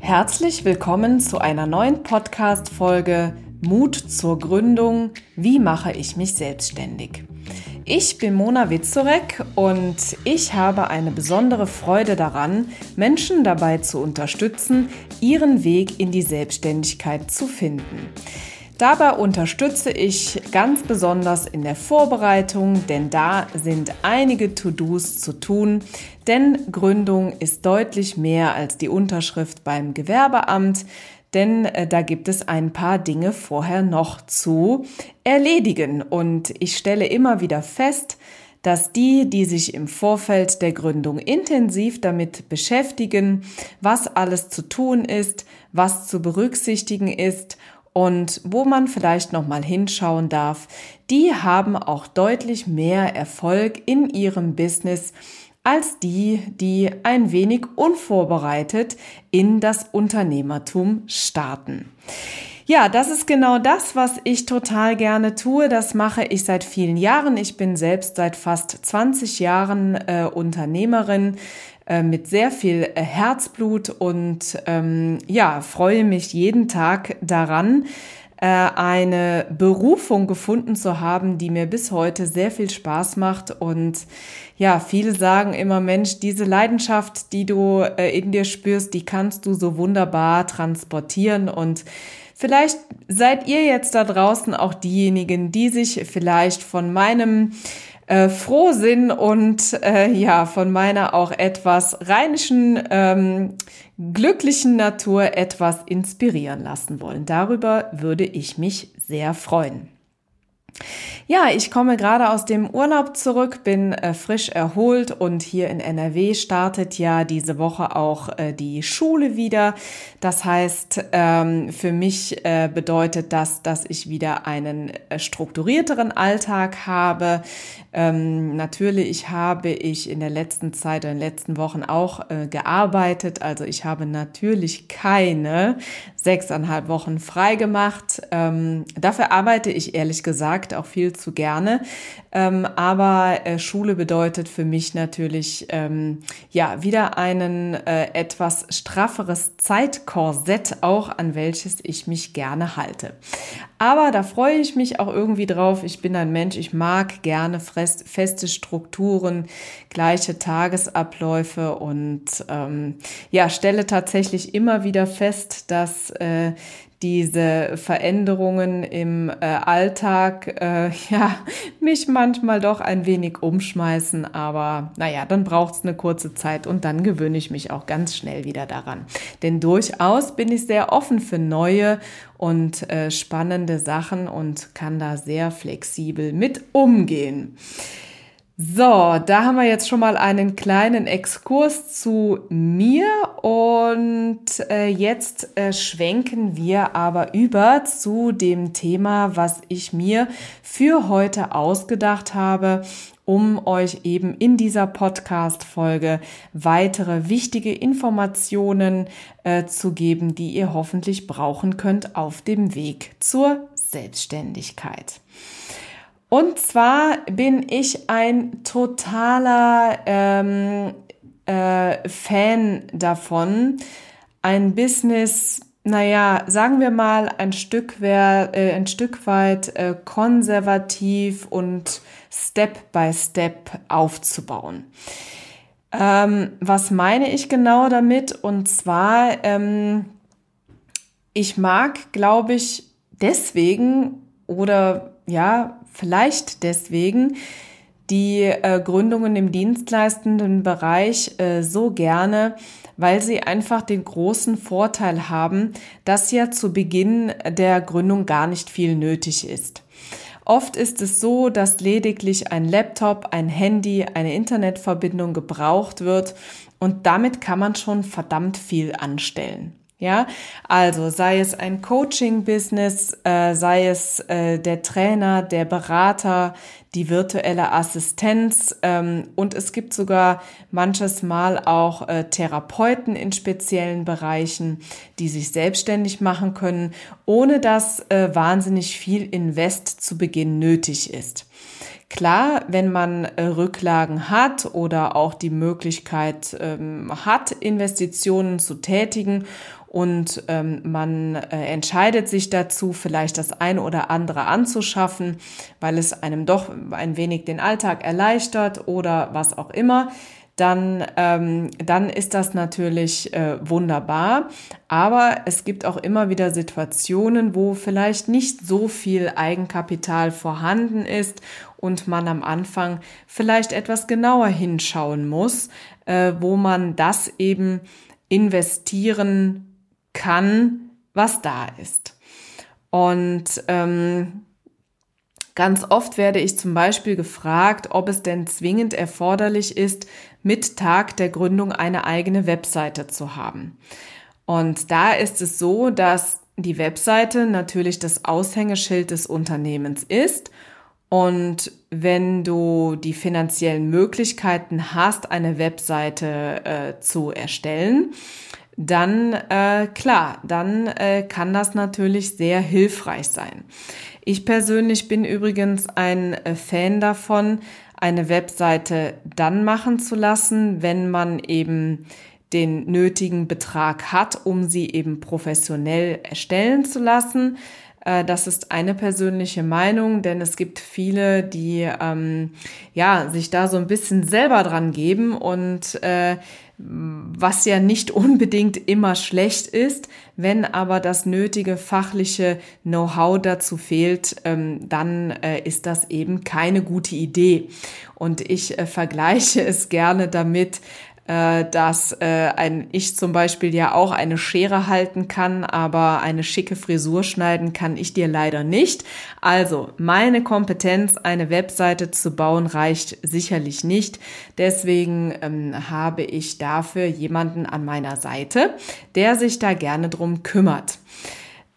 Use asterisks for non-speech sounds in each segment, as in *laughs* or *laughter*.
Herzlich willkommen zu einer neuen Podcast-Folge Mut zur Gründung. Wie mache ich mich selbstständig? Ich bin Mona Witzorek und ich habe eine besondere Freude daran, Menschen dabei zu unterstützen, ihren Weg in die Selbstständigkeit zu finden. Dabei unterstütze ich ganz besonders in der Vorbereitung, denn da sind einige To-Dos zu tun, denn Gründung ist deutlich mehr als die Unterschrift beim Gewerbeamt, denn äh, da gibt es ein paar Dinge vorher noch zu erledigen. Und ich stelle immer wieder fest, dass die, die sich im Vorfeld der Gründung intensiv damit beschäftigen, was alles zu tun ist, was zu berücksichtigen ist und wo man vielleicht noch mal hinschauen darf, die haben auch deutlich mehr Erfolg in ihrem Business als die, die ein wenig unvorbereitet in das Unternehmertum starten. Ja, das ist genau das, was ich total gerne tue. Das mache ich seit vielen Jahren. Ich bin selbst seit fast 20 Jahren äh, Unternehmerin äh, mit sehr viel äh, Herzblut und ähm, ja, freue mich jeden Tag daran, äh, eine Berufung gefunden zu haben, die mir bis heute sehr viel Spaß macht. Und ja, viele sagen immer, Mensch, diese Leidenschaft, die du in dir spürst, die kannst du so wunderbar transportieren. Und vielleicht seid ihr jetzt da draußen auch diejenigen, die sich vielleicht von meinem äh, Frohsinn und äh, ja, von meiner auch etwas rheinischen, ähm, glücklichen Natur etwas inspirieren lassen wollen. Darüber würde ich mich sehr freuen. Ja, ich komme gerade aus dem Urlaub zurück, bin äh, frisch erholt und hier in NRW startet ja diese Woche auch äh, die Schule wieder. Das heißt, ähm, für mich äh, bedeutet das, dass ich wieder einen äh, strukturierteren Alltag habe. Ähm, natürlich habe ich in der letzten Zeit, in den letzten Wochen auch äh, gearbeitet. Also ich habe natürlich keine sechseinhalb Wochen frei gemacht. Ähm, dafür arbeite ich ehrlich gesagt auch viel zu gerne. Ähm, aber äh, Schule bedeutet für mich natürlich ähm, ja wieder einen äh, etwas strafferes Zeitkorsett auch, an welches ich mich gerne halte. Aber da freue ich mich auch irgendwie drauf. Ich bin ein Mensch, ich mag gerne feste Strukturen, gleiche Tagesabläufe und ähm, ja, stelle tatsächlich immer wieder fest, dass äh, diese Veränderungen im äh, Alltag äh, *laughs* ja mich manchmal doch ein wenig umschmeißen, aber naja, dann braucht es eine kurze Zeit und dann gewöhne ich mich auch ganz schnell wieder daran. Denn durchaus bin ich sehr offen für neue und äh, spannende Sachen und kann da sehr flexibel mit umgehen. So, da haben wir jetzt schon mal einen kleinen Exkurs zu mir und äh, jetzt äh, schwenken wir aber über zu dem Thema, was ich mir für heute ausgedacht habe, um euch eben in dieser Podcast-Folge weitere wichtige Informationen äh, zu geben, die ihr hoffentlich brauchen könnt auf dem Weg zur Selbstständigkeit. Und zwar bin ich ein totaler ähm, äh, Fan davon, ein Business, naja, sagen wir mal, ein Stück, wär, äh, ein Stück weit äh, konservativ und Step by Step aufzubauen. Ähm, was meine ich genau damit? Und zwar, ähm, ich mag, glaube ich, deswegen oder ja, vielleicht deswegen die äh, Gründungen im dienstleistenden Bereich äh, so gerne, weil sie einfach den großen Vorteil haben, dass ja zu Beginn der Gründung gar nicht viel nötig ist. Oft ist es so, dass lediglich ein Laptop, ein Handy, eine Internetverbindung gebraucht wird und damit kann man schon verdammt viel anstellen. Ja, also sei es ein Coaching-Business, äh, sei es äh, der Trainer, der Berater, die virtuelle Assistenz ähm, und es gibt sogar manches Mal auch äh, Therapeuten in speziellen Bereichen, die sich selbstständig machen können, ohne dass äh, wahnsinnig viel Invest zu Beginn nötig ist. Klar, wenn man äh, Rücklagen hat oder auch die Möglichkeit ähm, hat, Investitionen zu tätigen und ähm, man äh, entscheidet sich dazu, vielleicht das eine oder andere anzuschaffen, weil es einem doch ein wenig den Alltag erleichtert oder was auch immer, dann, ähm, dann ist das natürlich äh, wunderbar. Aber es gibt auch immer wieder Situationen, wo vielleicht nicht so viel Eigenkapital vorhanden ist und man am Anfang vielleicht etwas genauer hinschauen muss, äh, wo man das eben investieren kann, was da ist. Und ähm, ganz oft werde ich zum Beispiel gefragt, ob es denn zwingend erforderlich ist, mit Tag der Gründung eine eigene Webseite zu haben. Und da ist es so, dass die Webseite natürlich das Aushängeschild des Unternehmens ist. Und wenn du die finanziellen Möglichkeiten hast, eine Webseite äh, zu erstellen, dann äh, klar, dann äh, kann das natürlich sehr hilfreich sein. Ich persönlich bin übrigens ein äh, Fan davon, eine Webseite dann machen zu lassen, wenn man eben den nötigen Betrag hat, um sie eben professionell erstellen zu lassen. Äh, das ist eine persönliche Meinung, denn es gibt viele, die ähm, ja sich da so ein bisschen selber dran geben und äh, was ja nicht *laughs* unbedingt immer schlecht ist. Wenn aber das nötige fachliche Know-how dazu fehlt, ähm, dann äh, ist das eben keine gute Idee. Und ich äh, vergleiche *laughs* es gerne damit, dass äh, ein ich zum Beispiel ja auch eine Schere halten kann, aber eine schicke Frisur schneiden kann ich dir leider nicht. Also meine Kompetenz, eine Webseite zu bauen, reicht sicherlich nicht. Deswegen ähm, habe ich dafür jemanden an meiner Seite, der sich da gerne drum kümmert.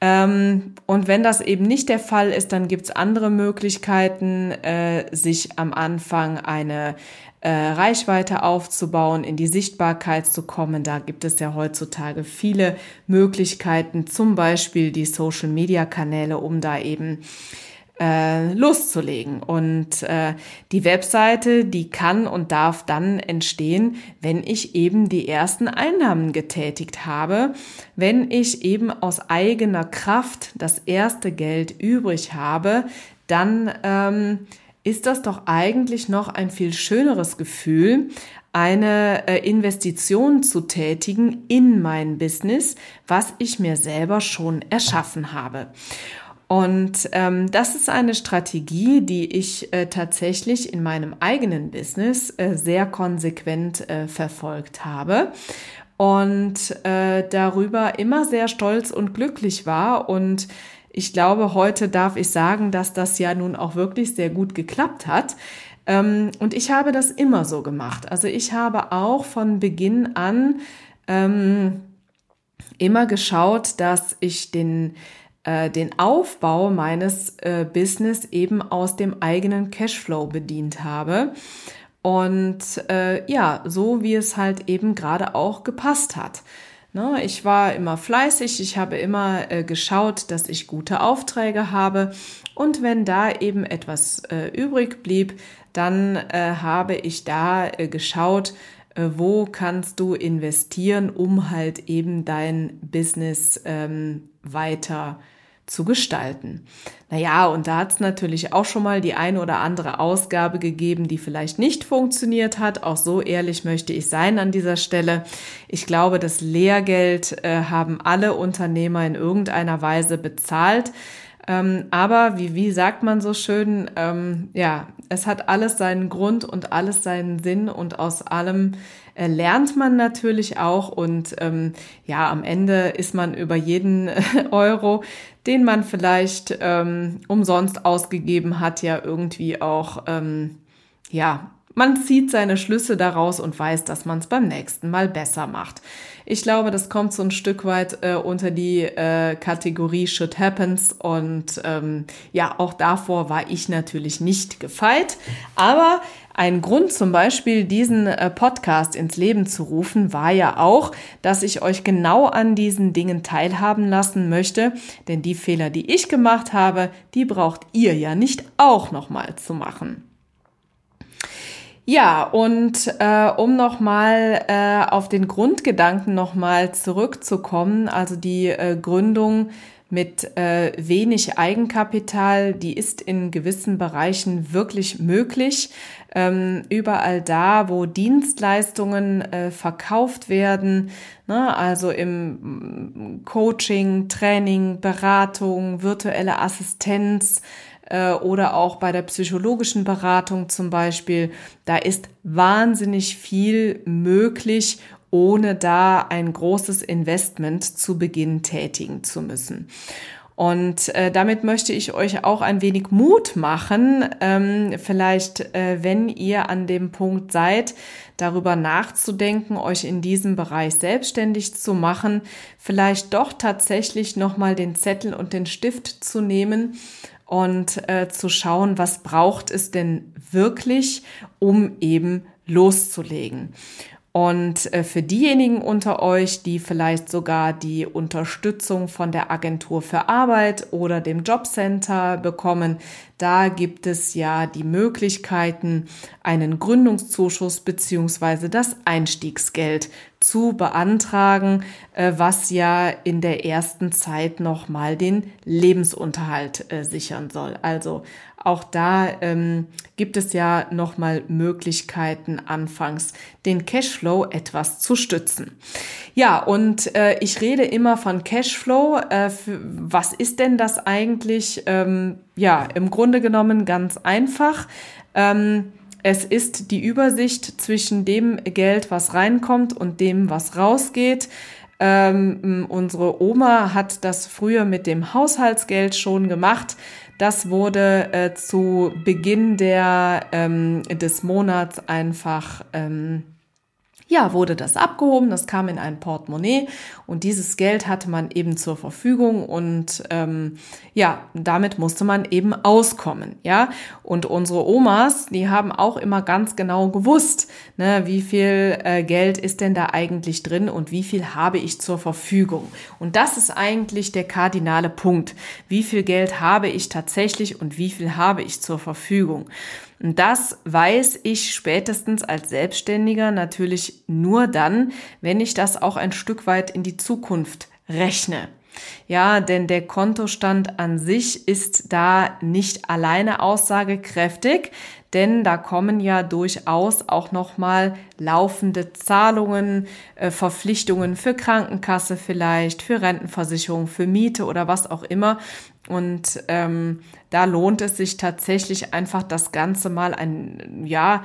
Ähm, und wenn das eben nicht der Fall ist, dann gibt's andere Möglichkeiten, äh, sich am Anfang eine äh, Reichweite aufzubauen, in die Sichtbarkeit zu kommen. Da gibt es ja heutzutage viele Möglichkeiten, zum Beispiel die Social-Media-Kanäle, um da eben äh, loszulegen. Und äh, die Webseite, die kann und darf dann entstehen, wenn ich eben die ersten Einnahmen getätigt habe, wenn ich eben aus eigener Kraft das erste Geld übrig habe, dann ähm, ist das doch eigentlich noch ein viel schöneres Gefühl, eine äh, Investition zu tätigen in mein Business, was ich mir selber schon erschaffen habe. Und ähm, das ist eine Strategie, die ich äh, tatsächlich in meinem eigenen Business äh, sehr konsequent äh, verfolgt habe und äh, darüber immer sehr stolz und glücklich war und ich glaube, heute darf ich sagen, dass das ja nun auch wirklich sehr gut geklappt hat. Ähm, und ich habe das immer so gemacht. Also ich habe auch von Beginn an ähm, immer geschaut, dass ich den äh, den Aufbau meines äh, Business eben aus dem eigenen Cashflow bedient habe. Und äh, ja, so wie es halt eben gerade auch gepasst hat. Ne, ich war immer fleißig, ich habe immer äh, geschaut, dass ich gute Aufträge habe. Und wenn da eben etwas äh, übrig blieb, dann äh, habe ich da äh, geschaut, äh, wo kannst du investieren, um halt eben dein Business ähm, weiter zu gestalten. Naja, und da hat es natürlich auch schon mal die eine oder andere Ausgabe gegeben, die vielleicht nicht funktioniert hat. Auch so ehrlich möchte ich sein an dieser Stelle. Ich glaube, das Lehrgeld äh, haben alle Unternehmer in irgendeiner Weise bezahlt. Ähm, aber wie, wie sagt man so schön, ähm, ja, es hat alles seinen Grund und alles seinen Sinn und aus allem äh, lernt man natürlich auch und ähm, ja, am Ende ist man über jeden *laughs* Euro, den man vielleicht ähm, umsonst ausgegeben hat, ja irgendwie auch, ähm, ja, man zieht seine Schlüsse daraus und weiß, dass man es beim nächsten Mal besser macht. Ich glaube, das kommt so ein Stück weit äh, unter die äh, Kategorie Should Happens und ähm, ja, auch davor war ich natürlich nicht gefeit. Aber ein Grund zum Beispiel, diesen äh, Podcast ins Leben zu rufen, war ja auch, dass ich euch genau an diesen Dingen teilhaben lassen möchte. Denn die Fehler, die ich gemacht habe, die braucht ihr ja nicht auch nochmal zu machen. Ja, und äh, um nochmal äh, auf den Grundgedanken nochmal zurückzukommen, also die äh, Gründung mit äh, wenig Eigenkapital, die ist in gewissen Bereichen wirklich möglich. Ähm, überall da, wo Dienstleistungen äh, verkauft werden, ne, also im mm, Coaching, Training, Beratung, virtuelle Assistenz, äh, oder auch bei der psychologischen Beratung zum Beispiel, da ist wahnsinnig viel möglich, ohne da ein großes Investment zu Beginn tätigen zu müssen. Und äh, damit möchte ich euch auch ein wenig Mut machen, ähm, vielleicht, äh, wenn ihr an dem Punkt seid, darüber nachzudenken, euch in diesem Bereich selbstständig zu machen, vielleicht doch tatsächlich nochmal den Zettel und den Stift zu nehmen und äh, zu schauen, was braucht es denn wirklich, um eben loszulegen. Und äh, für diejenigen unter euch, die vielleicht sogar die Unterstützung von der Agentur für Arbeit oder dem Jobcenter bekommen, da gibt es ja die Möglichkeiten, einen Gründungszuschuss beziehungsweise das Einstiegsgeld zu beantragen, äh, was ja in der ersten Zeit nochmal den Lebensunterhalt äh, sichern soll. Also auch da ähm, gibt es ja nochmal Möglichkeiten, anfangs den Cashflow etwas zu stützen. Ja, und äh, ich rede immer von Cashflow. Äh, was ist denn das eigentlich? Ähm, ja, im Grunde genommen ganz einfach. Ähm, es ist die Übersicht zwischen dem Geld, was reinkommt und dem, was rausgeht. Ähm, unsere Oma hat das früher mit dem Haushaltsgeld schon gemacht. Das wurde äh, zu Beginn der, ähm, des Monats einfach ähm, ja, wurde das abgehoben, das kam in ein Portemonnaie und dieses Geld hatte man eben zur Verfügung und ähm, ja, damit musste man eben auskommen, ja. Und unsere Omas, die haben auch immer ganz genau gewusst, ne, wie viel äh, Geld ist denn da eigentlich drin und wie viel habe ich zur Verfügung. Und das ist eigentlich der kardinale Punkt. Wie viel Geld habe ich tatsächlich und wie viel habe ich zur Verfügung? Und das weiß ich spätestens als Selbstständiger natürlich nur dann, wenn ich das auch ein Stück weit in die Zukunft rechne. Ja, denn der Kontostand an sich ist da nicht alleine aussagekräftig, denn da kommen ja durchaus auch nochmal laufende Zahlungen, äh, Verpflichtungen für Krankenkasse vielleicht, für Rentenversicherung, für Miete oder was auch immer. Und ähm, da lohnt es sich tatsächlich einfach das Ganze mal ein, ja,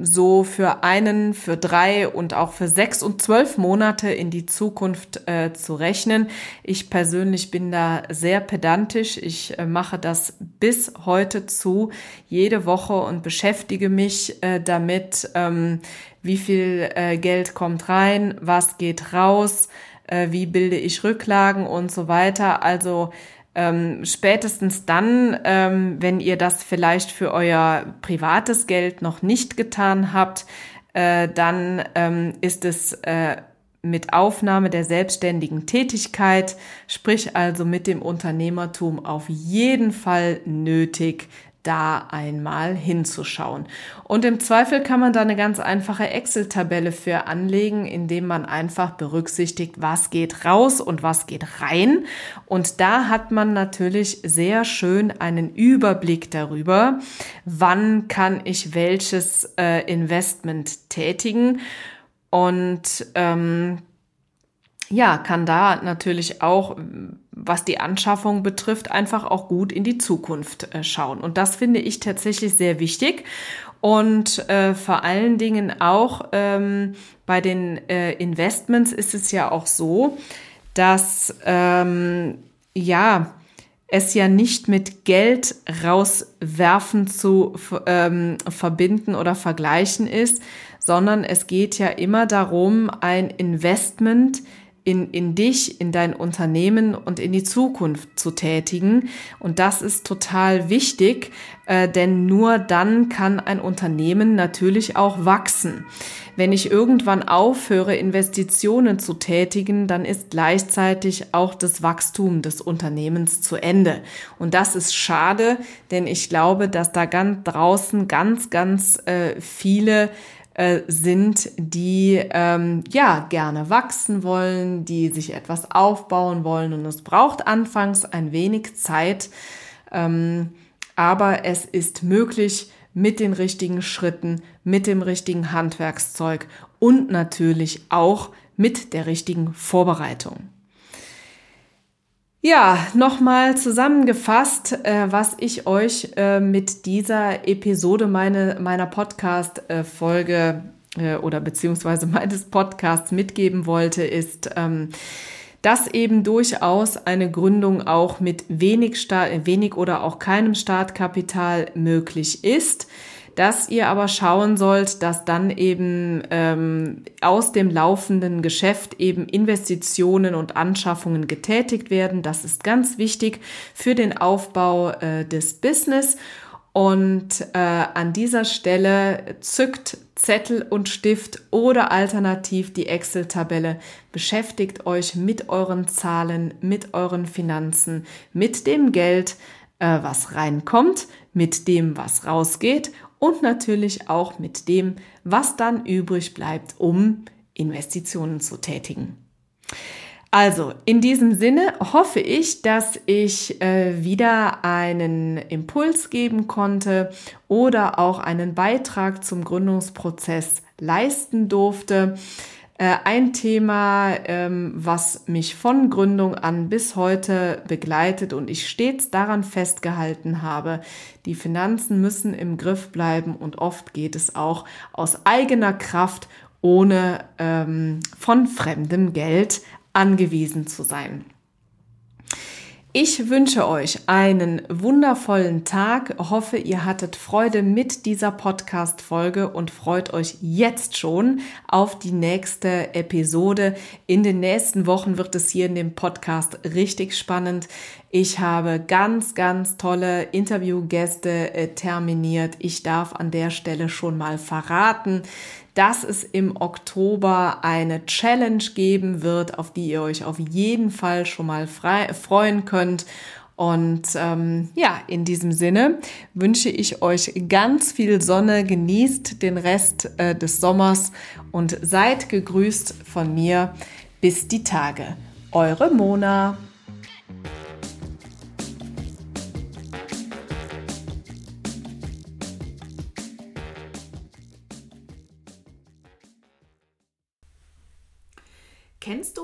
so für einen, für drei und auch für sechs und zwölf Monate in die Zukunft äh, zu rechnen. Ich persönlich bin da sehr pedantisch. Ich äh, mache das bis heute zu jede Woche und beschäftige mich äh, damit, ähm, wie viel äh, Geld kommt rein, was geht raus, äh, wie bilde ich Rücklagen und so weiter. Also ähm, spätestens dann, ähm, wenn ihr das vielleicht für euer privates Geld noch nicht getan habt, äh, dann ähm, ist es äh, mit Aufnahme der selbstständigen Tätigkeit, sprich also mit dem Unternehmertum auf jeden Fall nötig, da einmal hinzuschauen. Und im Zweifel kann man da eine ganz einfache Excel-Tabelle für anlegen, indem man einfach berücksichtigt, was geht raus und was geht rein. Und da hat man natürlich sehr schön einen Überblick darüber, wann kann ich welches äh, Investment tätigen. Und ähm, ja, kann da natürlich auch, was die Anschaffung betrifft, einfach auch gut in die Zukunft äh, schauen. Und das finde ich tatsächlich sehr wichtig. Und äh, vor allen Dingen auch ähm, bei den äh, Investments ist es ja auch so, dass ähm, ja es ja nicht mit Geld rauswerfen zu ähm, verbinden oder vergleichen ist, sondern es geht ja immer darum, ein Investment in, in dich, in dein Unternehmen und in die Zukunft zu tätigen. Und das ist total wichtig, äh, denn nur dann kann ein Unternehmen natürlich auch wachsen. Wenn ich irgendwann aufhöre, Investitionen zu tätigen, dann ist gleichzeitig auch das Wachstum des Unternehmens zu Ende. Und das ist schade, denn ich glaube, dass da ganz draußen ganz, ganz äh, viele äh, sind, die ähm, ja gerne wachsen wollen, die sich etwas aufbauen wollen und es braucht anfangs ein wenig Zeit, ähm, aber es ist möglich mit den richtigen Schritten, mit dem richtigen Handwerkszeug und natürlich auch mit der richtigen Vorbereitung. Ja, nochmal zusammengefasst, äh, was ich euch äh, mit dieser Episode meine, meiner Podcast-Folge äh, oder beziehungsweise *laughs* meines Podcasts mitgeben wollte, ist, ähm, dass eben durchaus eine Gründung auch mit wenig, wenig oder auch keinem Startkapital möglich ist dass ihr aber schauen sollt, dass dann eben ähm, aus dem laufenden Geschäft eben Investitionen und Anschaffungen getätigt werden. Das ist ganz wichtig für den Aufbau äh, des Business. Und äh, an dieser Stelle zückt Zettel und Stift oder alternativ die Excel-Tabelle. Beschäftigt euch mit euren Zahlen, mit euren Finanzen, mit dem Geld, äh, was reinkommt, mit dem, was rausgeht und natürlich auch mit dem, was dann übrig bleibt, um Investitionen zu tätigen. Also, in diesem Sinne hoffe ich, dass ich äh, wieder einen Impuls geben konnte oder auch einen Beitrag zum Gründungsprozess leisten durfte. Äh, ein Thema, ähm, was mich von Gründung an bis heute begleitet und ich stets daran festgehalten habe, die Finanzen müssen im Griff bleiben und oft geht es auch aus eigener Kraft, ohne ähm, von fremdem Geld angewiesen zu sein. Ich wünsche euch einen wundervollen Tag, hoffe, ihr hattet Freude mit dieser Podcast-Folge und freut euch jetzt schon auf die nächste Episode. In den nächsten Wochen wird es hier in dem Podcast richtig spannend. Ich habe ganz, ganz tolle Interviewgäste äh, terminiert. Ich darf an der Stelle schon mal verraten, dass es im Oktober eine Challenge geben wird, auf die ihr euch auf jeden Fall schon mal frei, freuen könnt. Und ähm, ja, in diesem Sinne wünsche ich euch ganz viel Sonne, genießt den Rest äh, des Sommers und seid gegrüßt von mir. Bis die Tage. Eure Mona.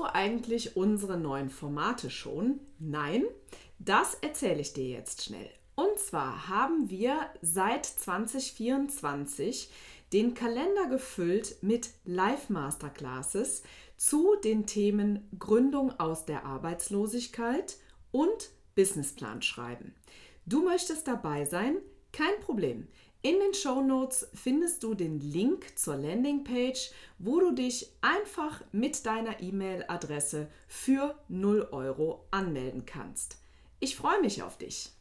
Eigentlich unsere neuen Formate schon? Nein? Das erzähle ich dir jetzt schnell. Und zwar haben wir seit 2024 den Kalender gefüllt mit Live-Masterclasses zu den Themen Gründung aus der Arbeitslosigkeit und Businessplan schreiben. Du möchtest dabei sein? Kein Problem. In den Show Notes findest du den Link zur Landingpage, wo du dich einfach mit deiner E-Mail-Adresse für 0 Euro anmelden kannst. Ich freue mich auf dich.